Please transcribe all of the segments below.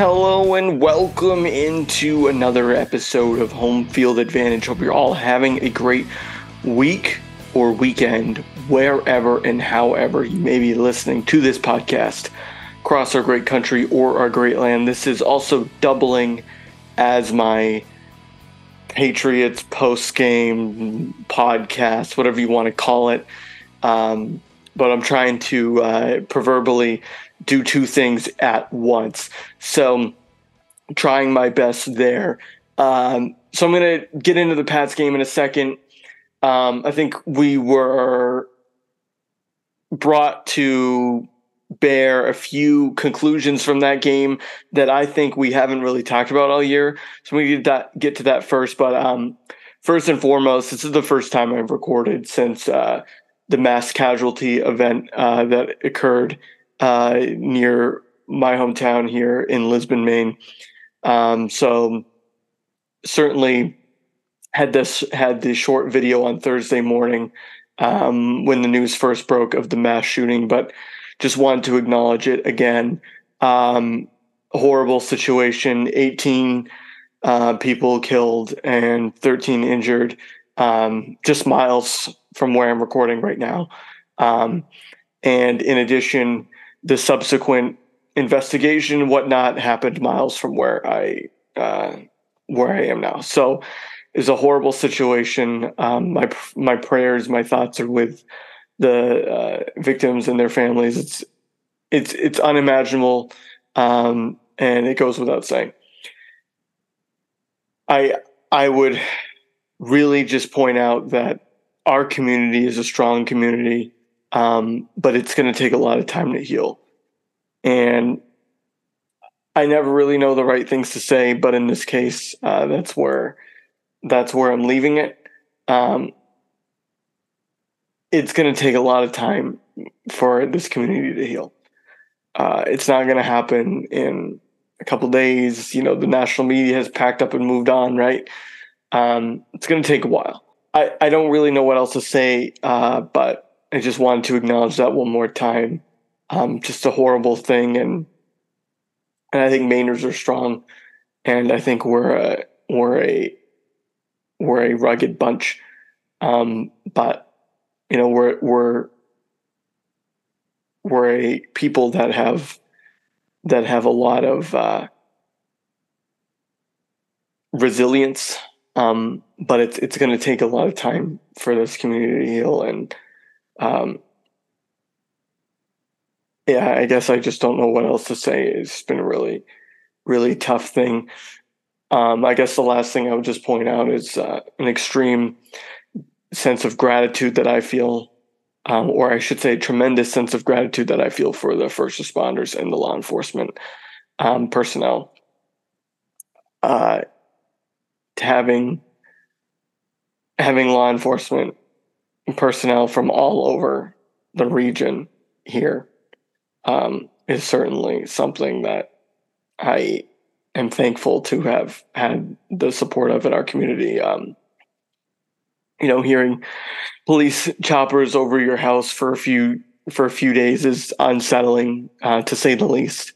Hello and welcome into another episode of Home Field Advantage. Hope you're all having a great week or weekend, wherever and however you may be listening to this podcast across our great country or our great land. This is also doubling as my Patriots post game podcast, whatever you want to call it. Um, but I'm trying to uh, proverbially do two things at once. So, trying my best there. Um, so, I'm going to get into the Pats game in a second. Um, I think we were brought to bear a few conclusions from that game that I think we haven't really talked about all year. So we need to get to that first. But um, first and foremost, this is the first time I've recorded since uh, the mass casualty event uh, that occurred uh, near my hometown here in Lisbon, Maine. Um, so certainly had this had the short video on Thursday morning um, when the news first broke of the mass shooting, but just wanted to acknowledge it again. Um, horrible situation. 18 uh, people killed and 13 injured. Um, just miles from where I'm recording right now. Um, and in addition, the subsequent investigation whatnot happened miles from where I uh, where I am now. So it's a horrible situation. Um, my my prayers, my thoughts are with the uh, victims and their families. It's it's it's unimaginable, um, and it goes without saying. I I would really just point out that our community is a strong community, um, but it's going to take a lot of time to heal. And I never really know the right things to say, but in this case, uh, that's where that's where I'm leaving it. Um, it's going to take a lot of time for this community to heal. Uh, it's not going to happen in a couple days. You know, the national media has packed up and moved on, right? Um, it's going to take a while. I, I don't really know what else to say, uh, but I just wanted to acknowledge that one more time. Um, just a horrible thing, and and I think Mainers are strong, and I think we're a we're a we're a rugged bunch. Um, but you know, we're we're we're a people that have that have a lot of uh, resilience um, but it's it's going to take a lot of time for this community to heal, and um, yeah, I guess I just don't know what else to say. It's been a really, really tough thing. Um, I guess the last thing I would just point out is uh, an extreme sense of gratitude that I feel, um, or I should say, tremendous sense of gratitude that I feel for the first responders and the law enforcement um, personnel. Uh, having having law enforcement personnel from all over the region here um, is certainly something that I am thankful to have had the support of in our community. Um, you know, hearing police choppers over your house for a few for a few days is unsettling, uh, to say the least.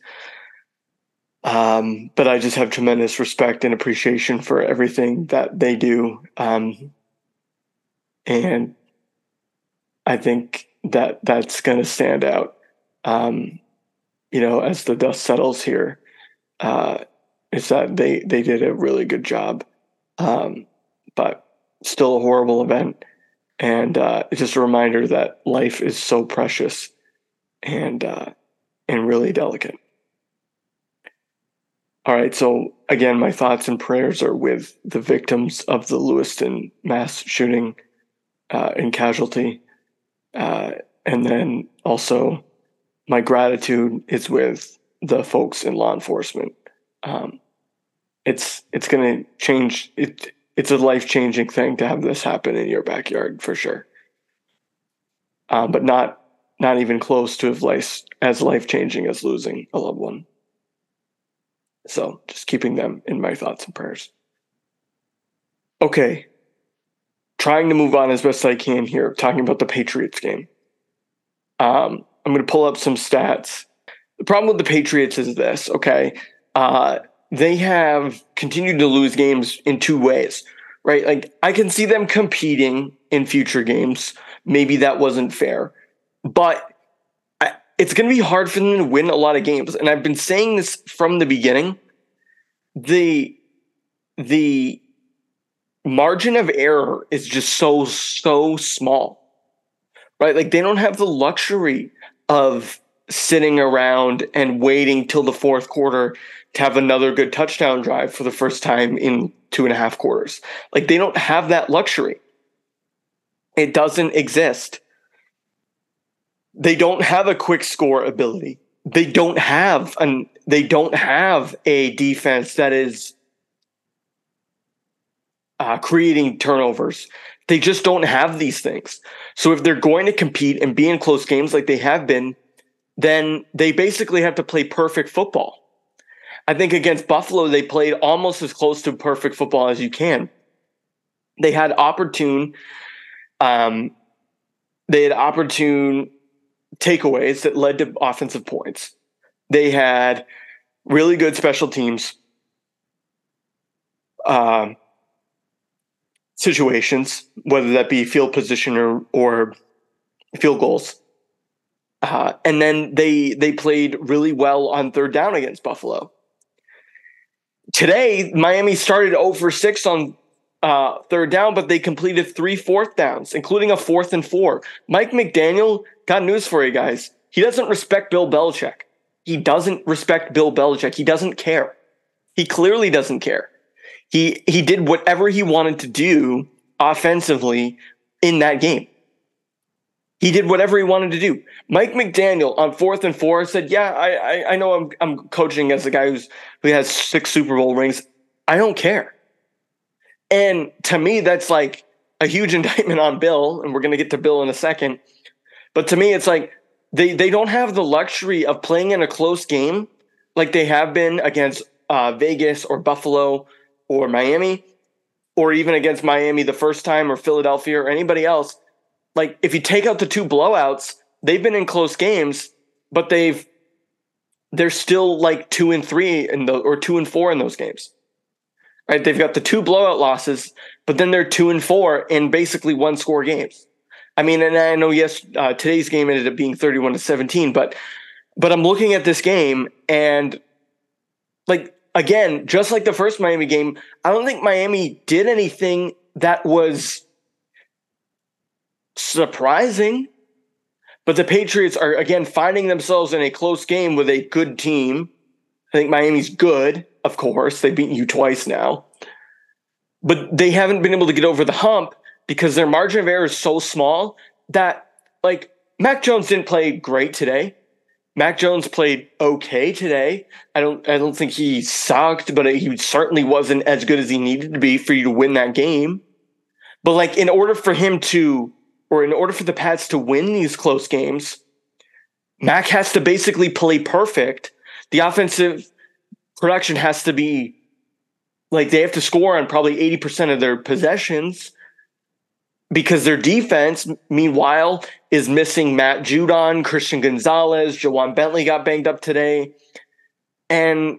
Um, but I just have tremendous respect and appreciation for everything that they do. Um, and I think that that's going to stand out, um, you know, as the dust settles here. Uh, that they they did a really good job, um, but still a horrible event, and uh, it's just a reminder that life is so precious and uh, and really delicate. All right. So again, my thoughts and prayers are with the victims of the Lewiston mass shooting uh, and casualty. Uh, and then also my gratitude is with the folks in law enforcement. Um, it's it's going to change. It it's a life changing thing to have this happen in your backyard for sure. Um, but not not even close to life as life changing as losing a loved one. So just keeping them in my thoughts and prayers. Okay. Trying to move on as best I can here, talking about the Patriots game. Um, I'm going to pull up some stats. The problem with the Patriots is this, okay? uh, they have continued to lose games in two ways, right? Like I can see them competing in future games. Maybe that wasn't fair, but it's going to be hard for them to win a lot of games. And I've been saying this from the beginning. The the margin of error is just so so small, right? Like they don't have the luxury of sitting around and waiting till the fourth quarter to have another good touchdown drive for the first time in two and a half quarters. Like they don't have that luxury. It doesn't exist. They don't have a quick score ability. They don't have an they don't have a defense that is uh, creating turnovers. They just don't have these things. So if they're going to compete and be in close games like they have been, then they basically have to play perfect football. I think against Buffalo, they played almost as close to perfect football as you can. They had opportune, um, they had opportune takeaways that led to offensive points. They had really good special teams uh, situations, whether that be field position or, or field goals. Uh, and then they they played really well on third down against Buffalo. Today, Miami started over 6 on uh, third down, but they completed three fourth downs, including a fourth and four. Mike McDaniel got news for you guys. He doesn't respect Bill Belichick. He doesn't respect Bill Belichick. He doesn't care. He clearly doesn't care. He he did whatever he wanted to do offensively in that game. He did whatever he wanted to do. Mike McDaniel on fourth and four said, "Yeah, I I, I know I'm I'm coaching as a guy who's who has six Super Bowl rings. I don't care." And to me, that's like a huge indictment on Bill, and we're going to get to Bill in a second. But to me, it's like they they don't have the luxury of playing in a close game like they have been against uh, Vegas or Buffalo or Miami, or even against Miami the first time or Philadelphia or anybody else like if you take out the two blowouts, they've been in close games, but they've they're still like two and three in the or two and four in those games. Right? They've got the two blowout losses, but then they're two and four in basically one score games. I mean, and I know yes, uh, today's game ended up being thirty-one to seventeen, but but I'm looking at this game and like again, just like the first Miami game, I don't think Miami did anything that was surprising. But the Patriots are again finding themselves in a close game with a good team. I think Miami's good, of course. They've beaten you twice now. But they haven't been able to get over the hump because their margin of error is so small that like Mac Jones didn't play great today. Mac Jones played okay today. I don't I don't think he sucked, but he certainly wasn't as good as he needed to be for you to win that game. But like in order for him to or in order for the Pats to win these close games, Mac has to basically play perfect. The offensive production has to be like they have to score on probably 80% of their possessions because their defense, meanwhile, is missing Matt Judon, Christian Gonzalez, Ja'Whaun Bentley got banged up today. And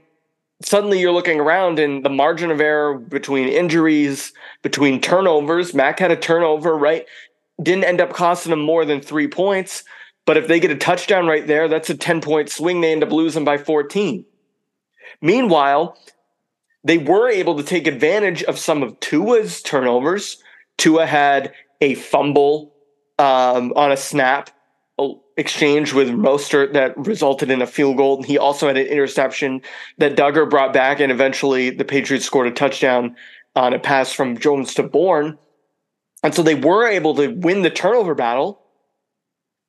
suddenly you're looking around and the margin of error between injuries, between turnovers, Mac had a turnover, right? didn't end up costing them more than three points. But if they get a touchdown right there, that's a 10 point swing. They end up losing by 14. Meanwhile, they were able to take advantage of some of Tua's turnovers. Tua had a fumble um, on a snap exchange with Mostert that resulted in a field goal. And he also had an interception that Dugger brought back, and eventually the Patriots scored a touchdown on a pass from Jones to Bourne. And so they were able to win the turnover battle.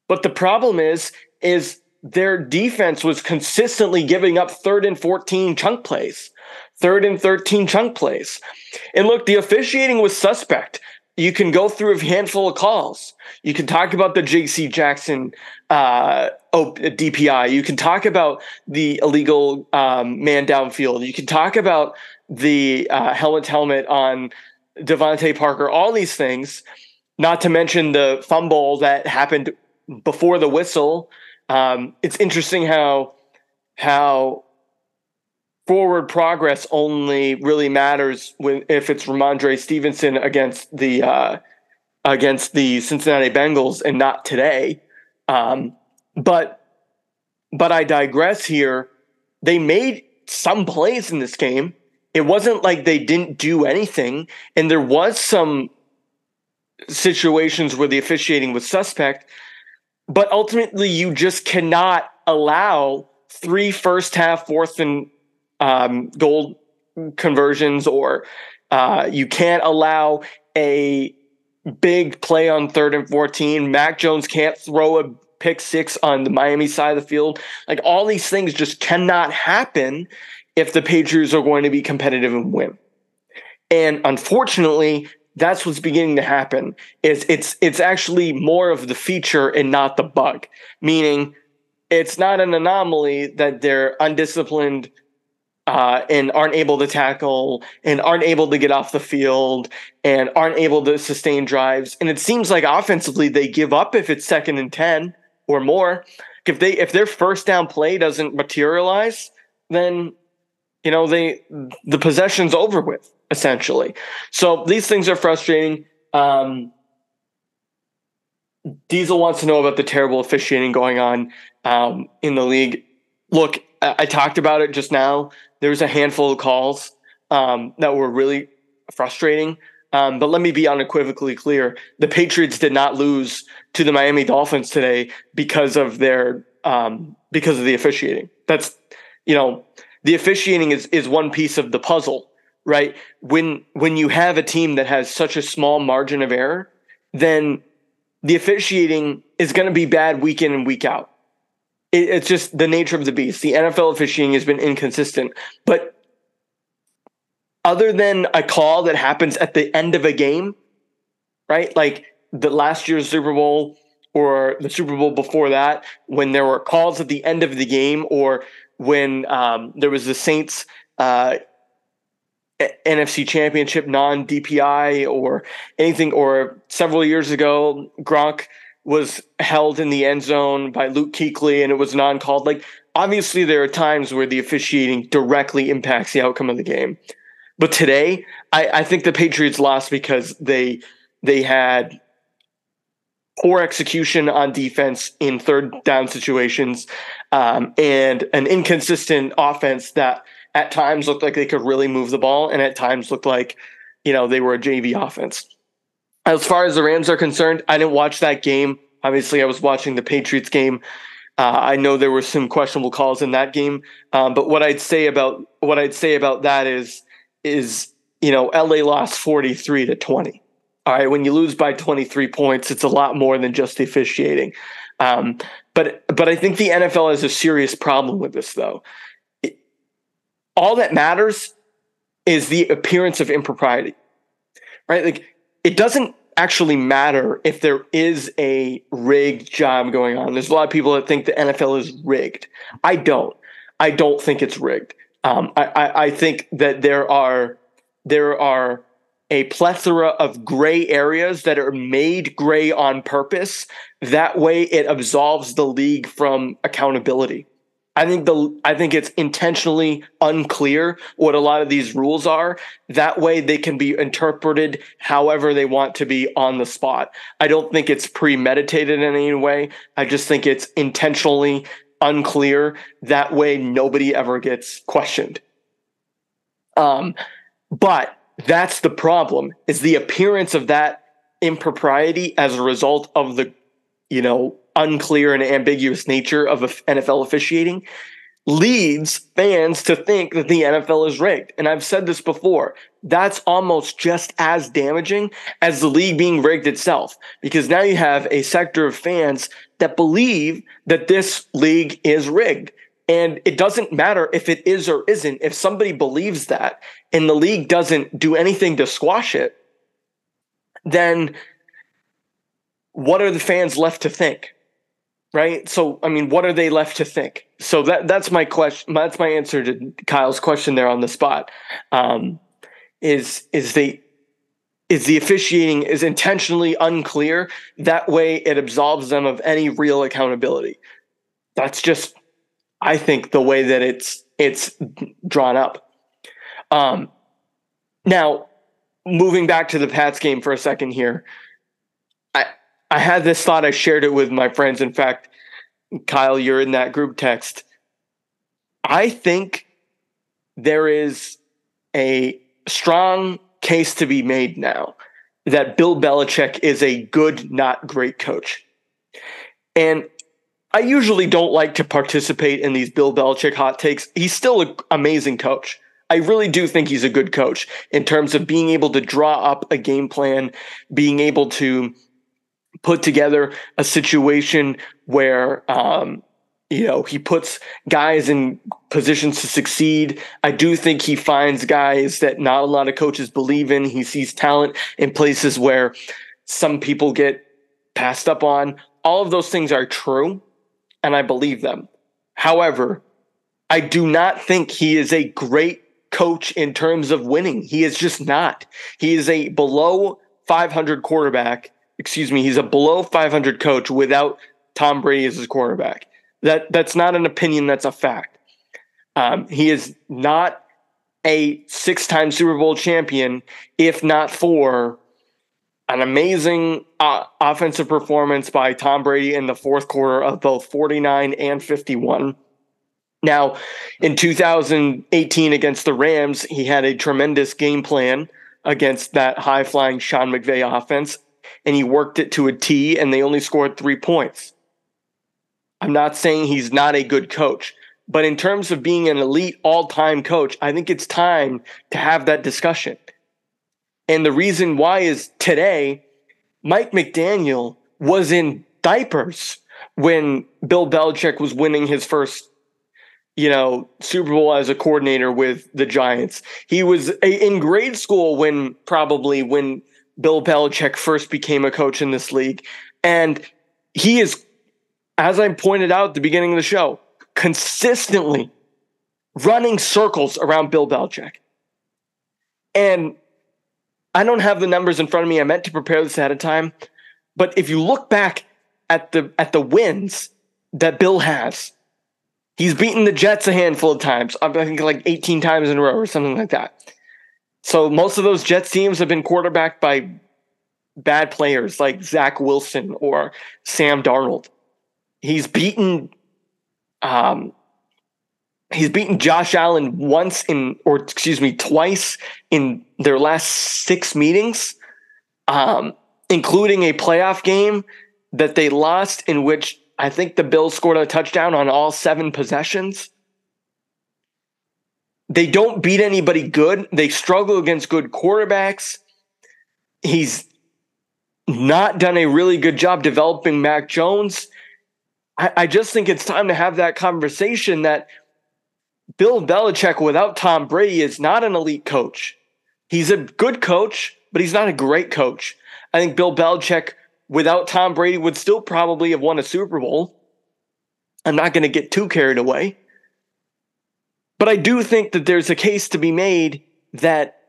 But the problem is, is their defense was consistently giving up third and 14 chunk plays, third and 13 chunk plays. And look, the officiating was suspect. You can go through a handful of calls. You can talk about the J.C. Jackson uh, DPI. You can talk about the illegal um, man downfield. You can talk about the uh, helmet helmet on DeVante Parker, all these things, not to mention the fumble that happened before the whistle. Um, it's interesting how how forward progress only really matters when if it's Rhamondre Stevenson against the uh, against the Cincinnati Bengals and not today. Um, but but I digress here. They made some plays in this game. It wasn't like they didn't do anything, and there was some situations where the officiating was suspect. But ultimately, you just cannot allow three first half, fourth and um, goal conversions, or uh, you can't allow a big play on third and 14. Mac Jones can't throw a pick six on the Miami side of the field. Like all these things just cannot happen if the Patriots are going to be competitive and win. And unfortunately, that's what's beginning to happen. Is it's it's actually more of the feature and not the bug. Meaning, it's not an anomaly that they're undisciplined uh, and aren't able to tackle and aren't able to get off the field and aren't able to sustain drives. And it seems like offensively they give up if it's second and ten or more. If they if their first down play doesn't materialize, then you know they the possession's over with essentially. So these things are frustrating. Um, Diesel wants to know about the terrible officiating going on um, in the league. Look, I, I, talked about it just now. There was a handful of calls um, that were really frustrating. Um, but let me be unequivocally clear: the Patriots did not lose to the Miami Dolphins today because of their um, because of the officiating. That's you know the officiating is is one piece of the puzzle, right? When when you have a team that has such a small margin of error, then the officiating is going to be bad week in and week out. It, it's just the nature of the beast. The NFL officiating has been inconsistent, but other than a call that happens at the end of a game, right? Like the last year's Super Bowl or the Super Bowl before that, when there were calls at the end of the game, or when um, there was the Saints uh, NFC Championship non DPI, or anything, or several years ago, Gronk was held in the end zone by Luke Kuechly and it was non called. Like, obviously, there are times where the officiating directly impacts the outcome of the game. But today, I, I think the Patriots lost because they they had poor execution on defense in third down situations um, and an inconsistent offense that at times looked like they could really move the ball and at times looked like you know they were a JV offense. As far as the Rams are concerned, I didn't watch that game. Obviously, I was watching the Patriots game. Uh, I know there were some questionable calls in that game, um, but what I'd say about what I'd say about that is is you know LA lost 43 to 20. All right, when you lose by 23 points, it's a lot more than just officiating. Um, but but I think the NFL has a serious problem with this though. All that matters is the appearance of impropriety. Right? Like it doesn't actually matter if there is a rigged job going on. There's a lot of people that think the NFL is rigged. I don't. I don't think it's rigged. Um, I, I, I think that there are there are a plethora of gray areas that are made gray on purpose. That way, it absolves the league from accountability. I think the I think it's intentionally unclear what a lot of these rules are. That way they can be interpreted however they want to be on the spot. I don't think it's premeditated in any way. I just think it's intentionally unclear. That way, nobody ever gets questioned. Um, but that's the problem: is the appearance of that impropriety as a result of the, you know, unclear and ambiguous nature of NFL officiating leads fans to think that the NFL is rigged. And I've said this before. That's almost just as damaging as the league being rigged itself, because now you have a sector of fans that believe that this league is rigged. And it doesn't matter if it is or isn't. If somebody believes that and the league doesn't do anything to squash it, then what are the fans left to think? Right? So, I mean, what are they left to think? So that that's my question. That's my answer to Kyle's question there on the spot. Um, is is the is the officiating is intentionally unclear? That way, it absolves them of any real accountability. That's just, I think, the way that it's it's drawn up. Um, now, moving back to the Pats game for a second here, I had this thought. I shared it with my friends. In fact, Kyle, you're in that group text. I think there is a strong case to be made now that Bill Belichick is a good, not great coach. And I usually don't like to participate in these Bill Belichick hot takes. He's still an amazing coach. I really do think he's a good coach in terms of being able to draw up a game plan, being able to put together a situation where um, you know he puts guys in positions to succeed. I do think he finds guys that not a lot of coaches believe in. He sees talent in places where some people get passed up on. All of those things are true, and I believe them. However, I do not think he is a great coach in terms of winning. He is just not. He is a below 500 quarterback. Excuse me. He's a below 500 coach without Tom Brady as his quarterback. That that's not an opinion. That's a fact. Um, he is not a six-time Super Bowl champion, if not for an amazing uh, offensive performance by Tom Brady in the fourth quarter of both 49 and 51 now, in 2018 against the Rams, he had a tremendous game plan against that high flying Sean McVay offense, and he worked it to a T, and they only scored three points. I'm not saying he's not a good coach, but in terms of being an elite all time coach, I think it's time to have that discussion. And the reason why is today, Mike McDaniel was in diapers when Bill Belichick was winning his first you know, Super Bowl as a coordinator with the Giants. He was a, in grade school when probably when Bill Belichick first became a coach in this league. And he is, as I pointed out at the beginning of the show, consistently running circles around Bill Belichick. And I don't have the numbers in front of me. I meant to prepare this ahead of time. But if you look back at the at the wins that Bill has, He's beaten the Jets a handful of times. I think like 18 times in a row or something like that. So most of those Jets teams have been quarterbacked by bad players like Zach Wilson or Sam Darnold. He's beaten um he's beaten Josh Allen once in or excuse me, twice in their last 6 meetings. Um including a playoff game that they lost in which I think the Bills scored a touchdown on all seven possessions. They don't beat anybody good. They struggle against good quarterbacks. He's not done a really good job developing Mac Jones. I, I just think it's time to have that conversation that Bill Belichick without Tom Brady is not an elite coach. He's a good coach, but he's not a great coach. I think Bill Belichick without Tom Brady would still probably have won a Super Bowl. I'm not going to get too carried away. But I do think that there's a case to be made that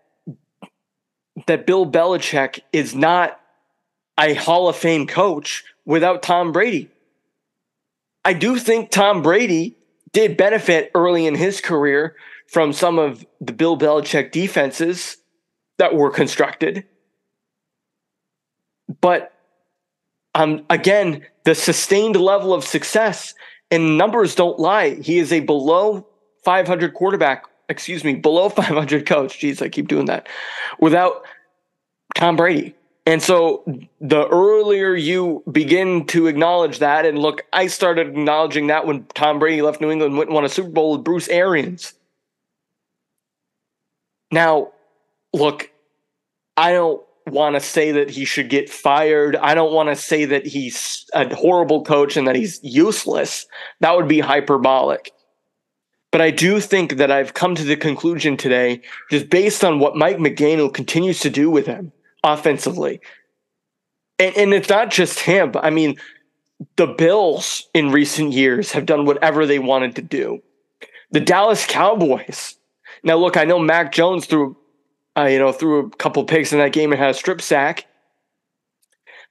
that Bill Belichick is not a Hall of Fame coach without Tom Brady. I do think Tom Brady did benefit early in his career from some of the Bill Belichick defenses that were constructed. But um, again, the sustained level of success and numbers don't lie. He is a below 500 quarterback, excuse me, below 500 coach. Jeez, I keep doing that without Tom Brady. And so the earlier you begin to acknowledge that, and look, I started acknowledging that when Tom Brady left New England and went and won a Super Bowl with Bruce Arians. Now, look, I don't want to say that he should get fired. I don't want to say that he's a horrible coach and that he's useless. That would be hyperbolic. But I do think that I've come to the conclusion today, just based on what Mike McDaniel continues to do with him offensively. And, and it's not just him. I mean, the Bills in recent years have done whatever they wanted to do. The Dallas Cowboys. Now, look, I know Mac Jones threw uh, you know, threw a couple picks in that game and had a strip sack.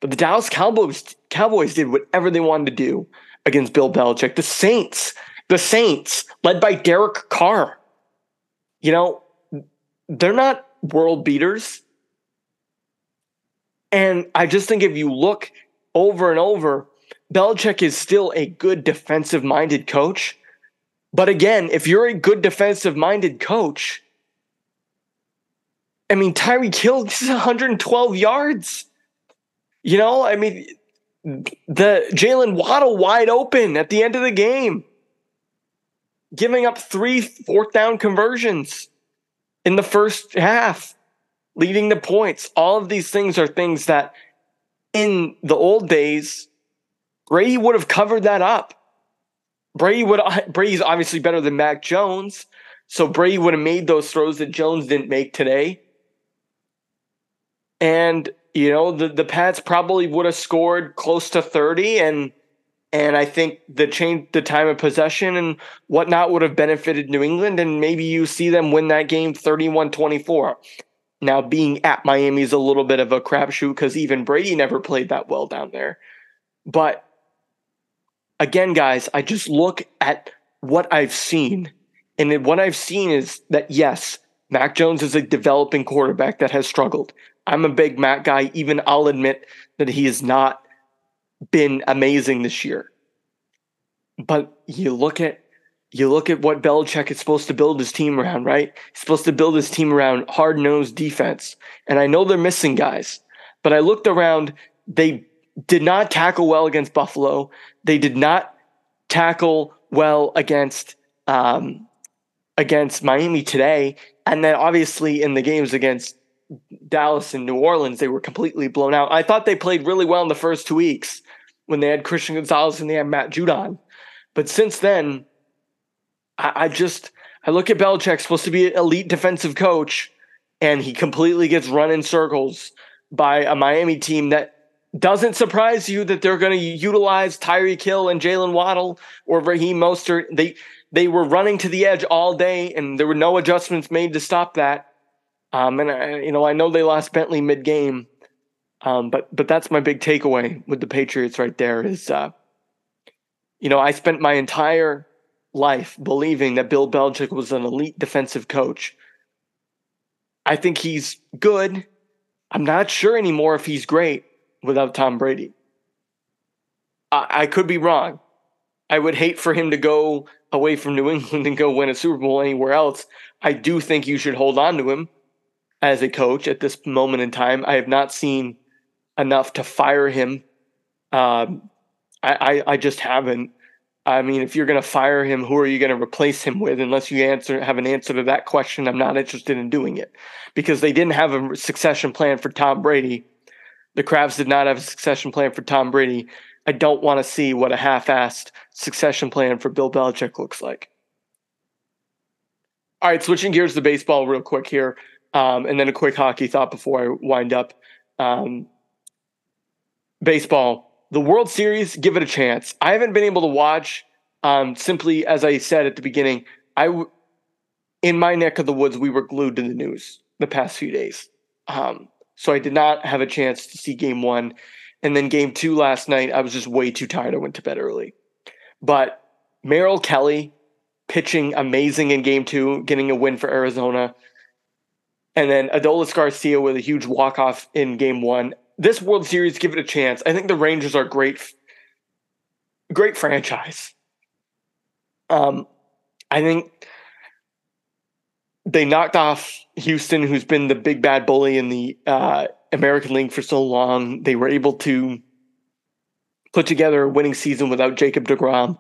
But the Dallas Cowboys Cowboys did whatever they wanted to do against Bill Belichick. The Saints The Saints, led by Derek Carr, you know, they're not world beaters. And I just think if you look over and over, Belichick is still a good defensive minded coach. But again, if you're a good defensive minded coach, I mean, Tyreek Hill is 112 yards. You know, I mean, the Jaylen Waddle wide open at the end of the game, giving up three fourth down conversions in the first half, leading the points. All of these things are things that in the old days, Brady would have covered that up. Brady would Brady's obviously better than Mac Jones, so Brady would have made those throws that Jones didn't make today. And you know, the the Pats probably would have scored close to 30 and and I think the change the time of possession and whatnot would have benefited New England and maybe you see them win that game 31-24. Now being at Miami is a little bit of a crapshoot because even Brady never played that well down there. But again, guys, I just look at what I've seen. And what I've seen is that yes, Mac Jones is a developing quarterback that has struggled. I'm a big Mac guy. Even I'll admit that he is not been amazing this year. But you look at you look at what Belichick is supposed to build his team around, right? He's supposed to build his team around hard nosed defense. And I know they're missing guys, but I looked around, they did not tackle well against Buffalo. They did not tackle well against um, against Miami today. And then obviously in the games against Dallas and New Orleans, they were completely blown out. I thought they played really well in the first two weeks when they had Christian Gonzalez and they had Matt Judon. But since then, I, I just I look at Belichick, supposed to be an elite defensive coach, and he completely gets run in circles by a Miami team that doesn't surprise you that they're going to utilize Tyreek Hill and Jaylen Waddle or Raheem Mostert. They they were running to the edge all day, and there were no adjustments made to stop that. Um, and I, you know, I know they lost Bentley mid game, um, but but that's my big takeaway with the Patriots right there is, uh, you know, I spent my entire life believing that Bill Belichick was an elite defensive coach. I think he's good. I'm not sure anymore if he's great without Tom Brady. I, I could be wrong. I would hate for him to go away from New England and go win a Super Bowl anywhere else. I do think you should hold on to him as a coach at this moment in time. I have not seen enough to fire him. Um, I, I, I just haven't. I mean, if you're going to fire him, who are you going to replace him with? Unless you answer have an answer to that question, I'm not interested in doing it because they didn't have a succession plan for Tom Brady. The Krafts did not have a succession plan for Tom Brady. I don't want to see what a half-assed succession plan for Bill Belichick looks like. All right, switching gears to baseball real quick here, um, and then a quick hockey thought before I wind up. Um, baseball, the World Series, give it a chance. I haven't been able to watch. Um, simply, as I said at the beginning, I w- in my neck of the woods, we were glued to the news the past few days. Um, so I did not have a chance to see game one. And then game two last night, I was just way too tired. I went to bed early. But Merrill Kelly pitching amazing in game two, getting a win for Arizona. And then Adolis Garcia with a huge walk-off in game one. This World Series, give it a chance. I think the Rangers are great, great franchise. Um, I think they knocked off Houston, who's been the big bad bully in the uh, American League for so long. They were able to put together a winning season without Jacob DeGrom.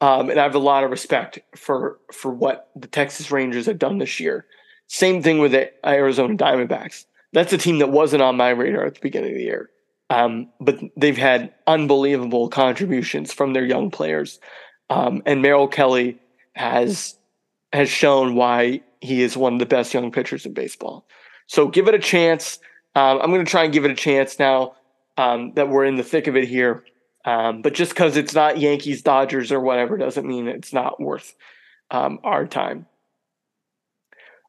Um, and I have a lot of respect for for what the Texas Rangers have done this year. Same thing with the Arizona Diamondbacks. That's a team that wasn't on my radar at the beginning of the year. Um, but they've had unbelievable contributions from their young players. Um, and Merrill Kelly has has shown why he is one of the best young pitchers in baseball. So give it a chance. Um, I'm going to try and give it a chance now um, that we're in the thick of it here. Um, but just because it's not Yankees, Dodgers, or whatever doesn't mean it's not worth um, our time.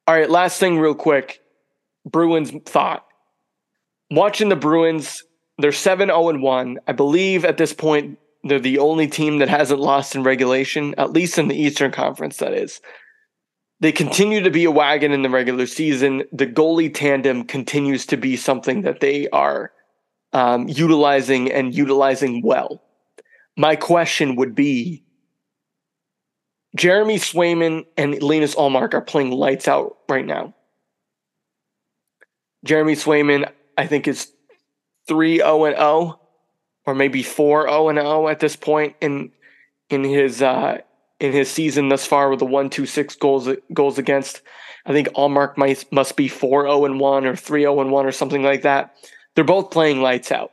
All right, last thing, real quick Bruins thought. Watching the Bruins, they're 7 0 1. I believe at this point They're the only team that hasn't lost in regulation, at least in the Eastern Conference, that is. They continue to be a wagon in the regular season. The goalie tandem continues to be something that they are um, utilizing and utilizing well. My question would be Jeremy Swayman and Linus Ullmark are playing lights out right now. Jeremy Swayman, I think, is 3 0 and 0, or maybe 4 0 and 0 at this point in in his uh, in his season thus far with the 1 2 6 goals goals against. I think Ullmark might, must be 4 0 and 1 or 3 0 and 1 or something like that. They're both playing lights out.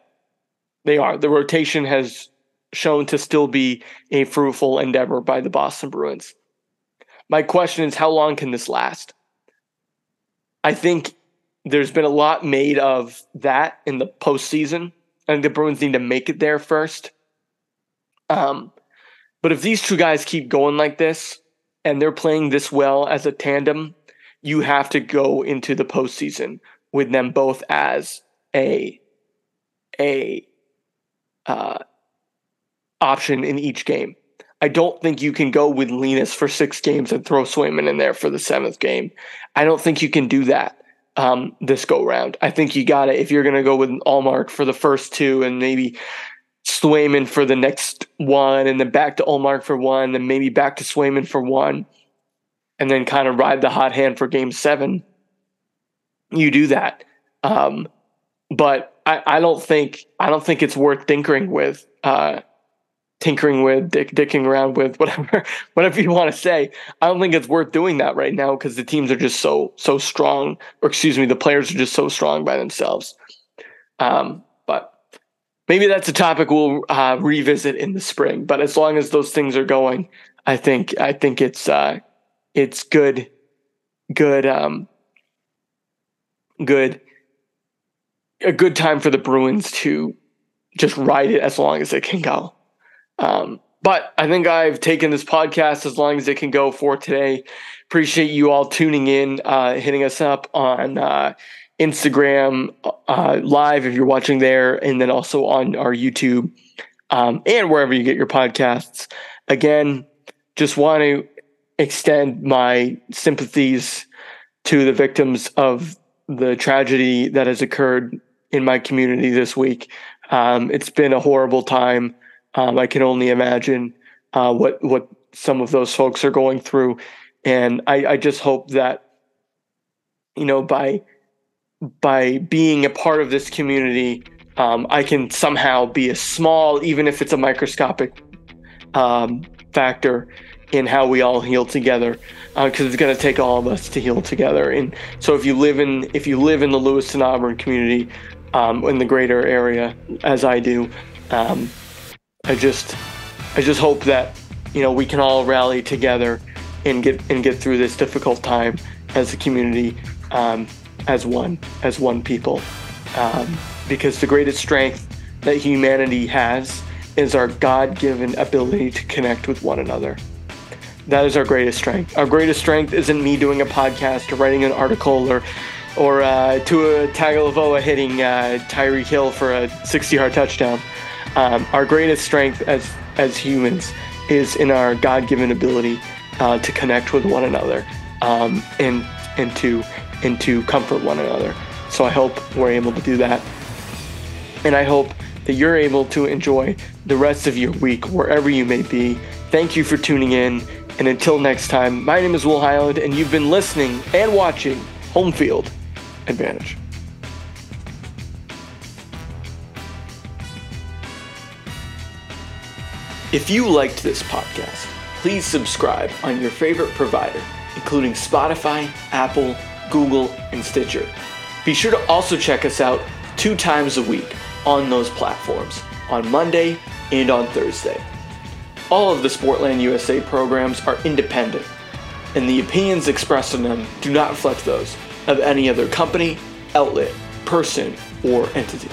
They are. The rotation has shown to still be a fruitful endeavor by the Boston Bruins. My question is how long can this last? I think there's been a lot made of that in the postseason. I think the Bruins need to make it there first. Um, but if these two guys keep going like this and they're playing this well as a tandem, you have to go into the postseason with them both as a a uh, option in each game. I don't think you can go with Linus for six games and throw Swayman in there for the seventh game. I don't think you can do that um, this go round. I think you got it if you're going to go with Ullmark for the first two and maybe Swayman for the next one, and then back to Ullmark for one, then maybe back to Swayman for one, and then kind of ride the hot hand for game seven. You do that. Um, but I, I don't think I don't think it's worth tinkering with. Uh, tinkering with, dick, dicking around with, whatever, whatever you want to say. I don't think it's worth doing that right now because the teams are just so so strong, or excuse me, the players are just so strong by themselves. Um, but maybe that's a topic we'll uh, revisit in the spring. But as long as those things are going, I think I think it's uh, it's good, good, um, good, a good time for the Bruins to just ride it as long as it can go. Um, but I think I've taken this podcast as long as it can go for today. Appreciate you all tuning in, uh, hitting us up on uh, Instagram uh, live if you're watching there, and then also on our YouTube um, and wherever you get your podcasts. Again, just want to extend my sympathies to the victims of the tragedy that has occurred in my community this week. Um, it's been a horrible time. Um, I can only imagine uh, what what some of those folks are going through, and I, I just hope that you know by by being a part of this community, um, I can somehow be a small, even if it's a microscopic um, factor in how we all heal together, because uh, it's going to take all of us to heal together. And so, if you live in if you live in the Lewiston Auburn community, um, in the greater area, as I do, um, I just I just hope that you know we can all rally together and get and get through this difficult time as a community, um, as one as one people, um, because the greatest strength that humanity has is our God-given ability to connect with one another. That is our greatest strength. Our greatest strength isn't me doing a podcast or writing an article or or uh, Tua Tagovailoa hitting uh, Hill for a 60-yard touchdown. Um, our greatest strength as as humans is in our God-given ability uh, to connect with one another um, and and to and to comfort one another. So I hope we're able to do that, and I hope that you're able to enjoy the rest of your week wherever you may be. Thank you for tuning in, and until next time, my name is Will Highland, and you've been listening and watching Home Field Advantage. If you liked this podcast, please subscribe on your favorite provider, including Spotify, Apple, Google, and Stitcher. Be sure to also check us out two times a week on those platforms, on Monday and on Thursday. All of the Sportland USA programs are independent, and the opinions expressed in them do not reflect those of any other company, outlet, person, or entity.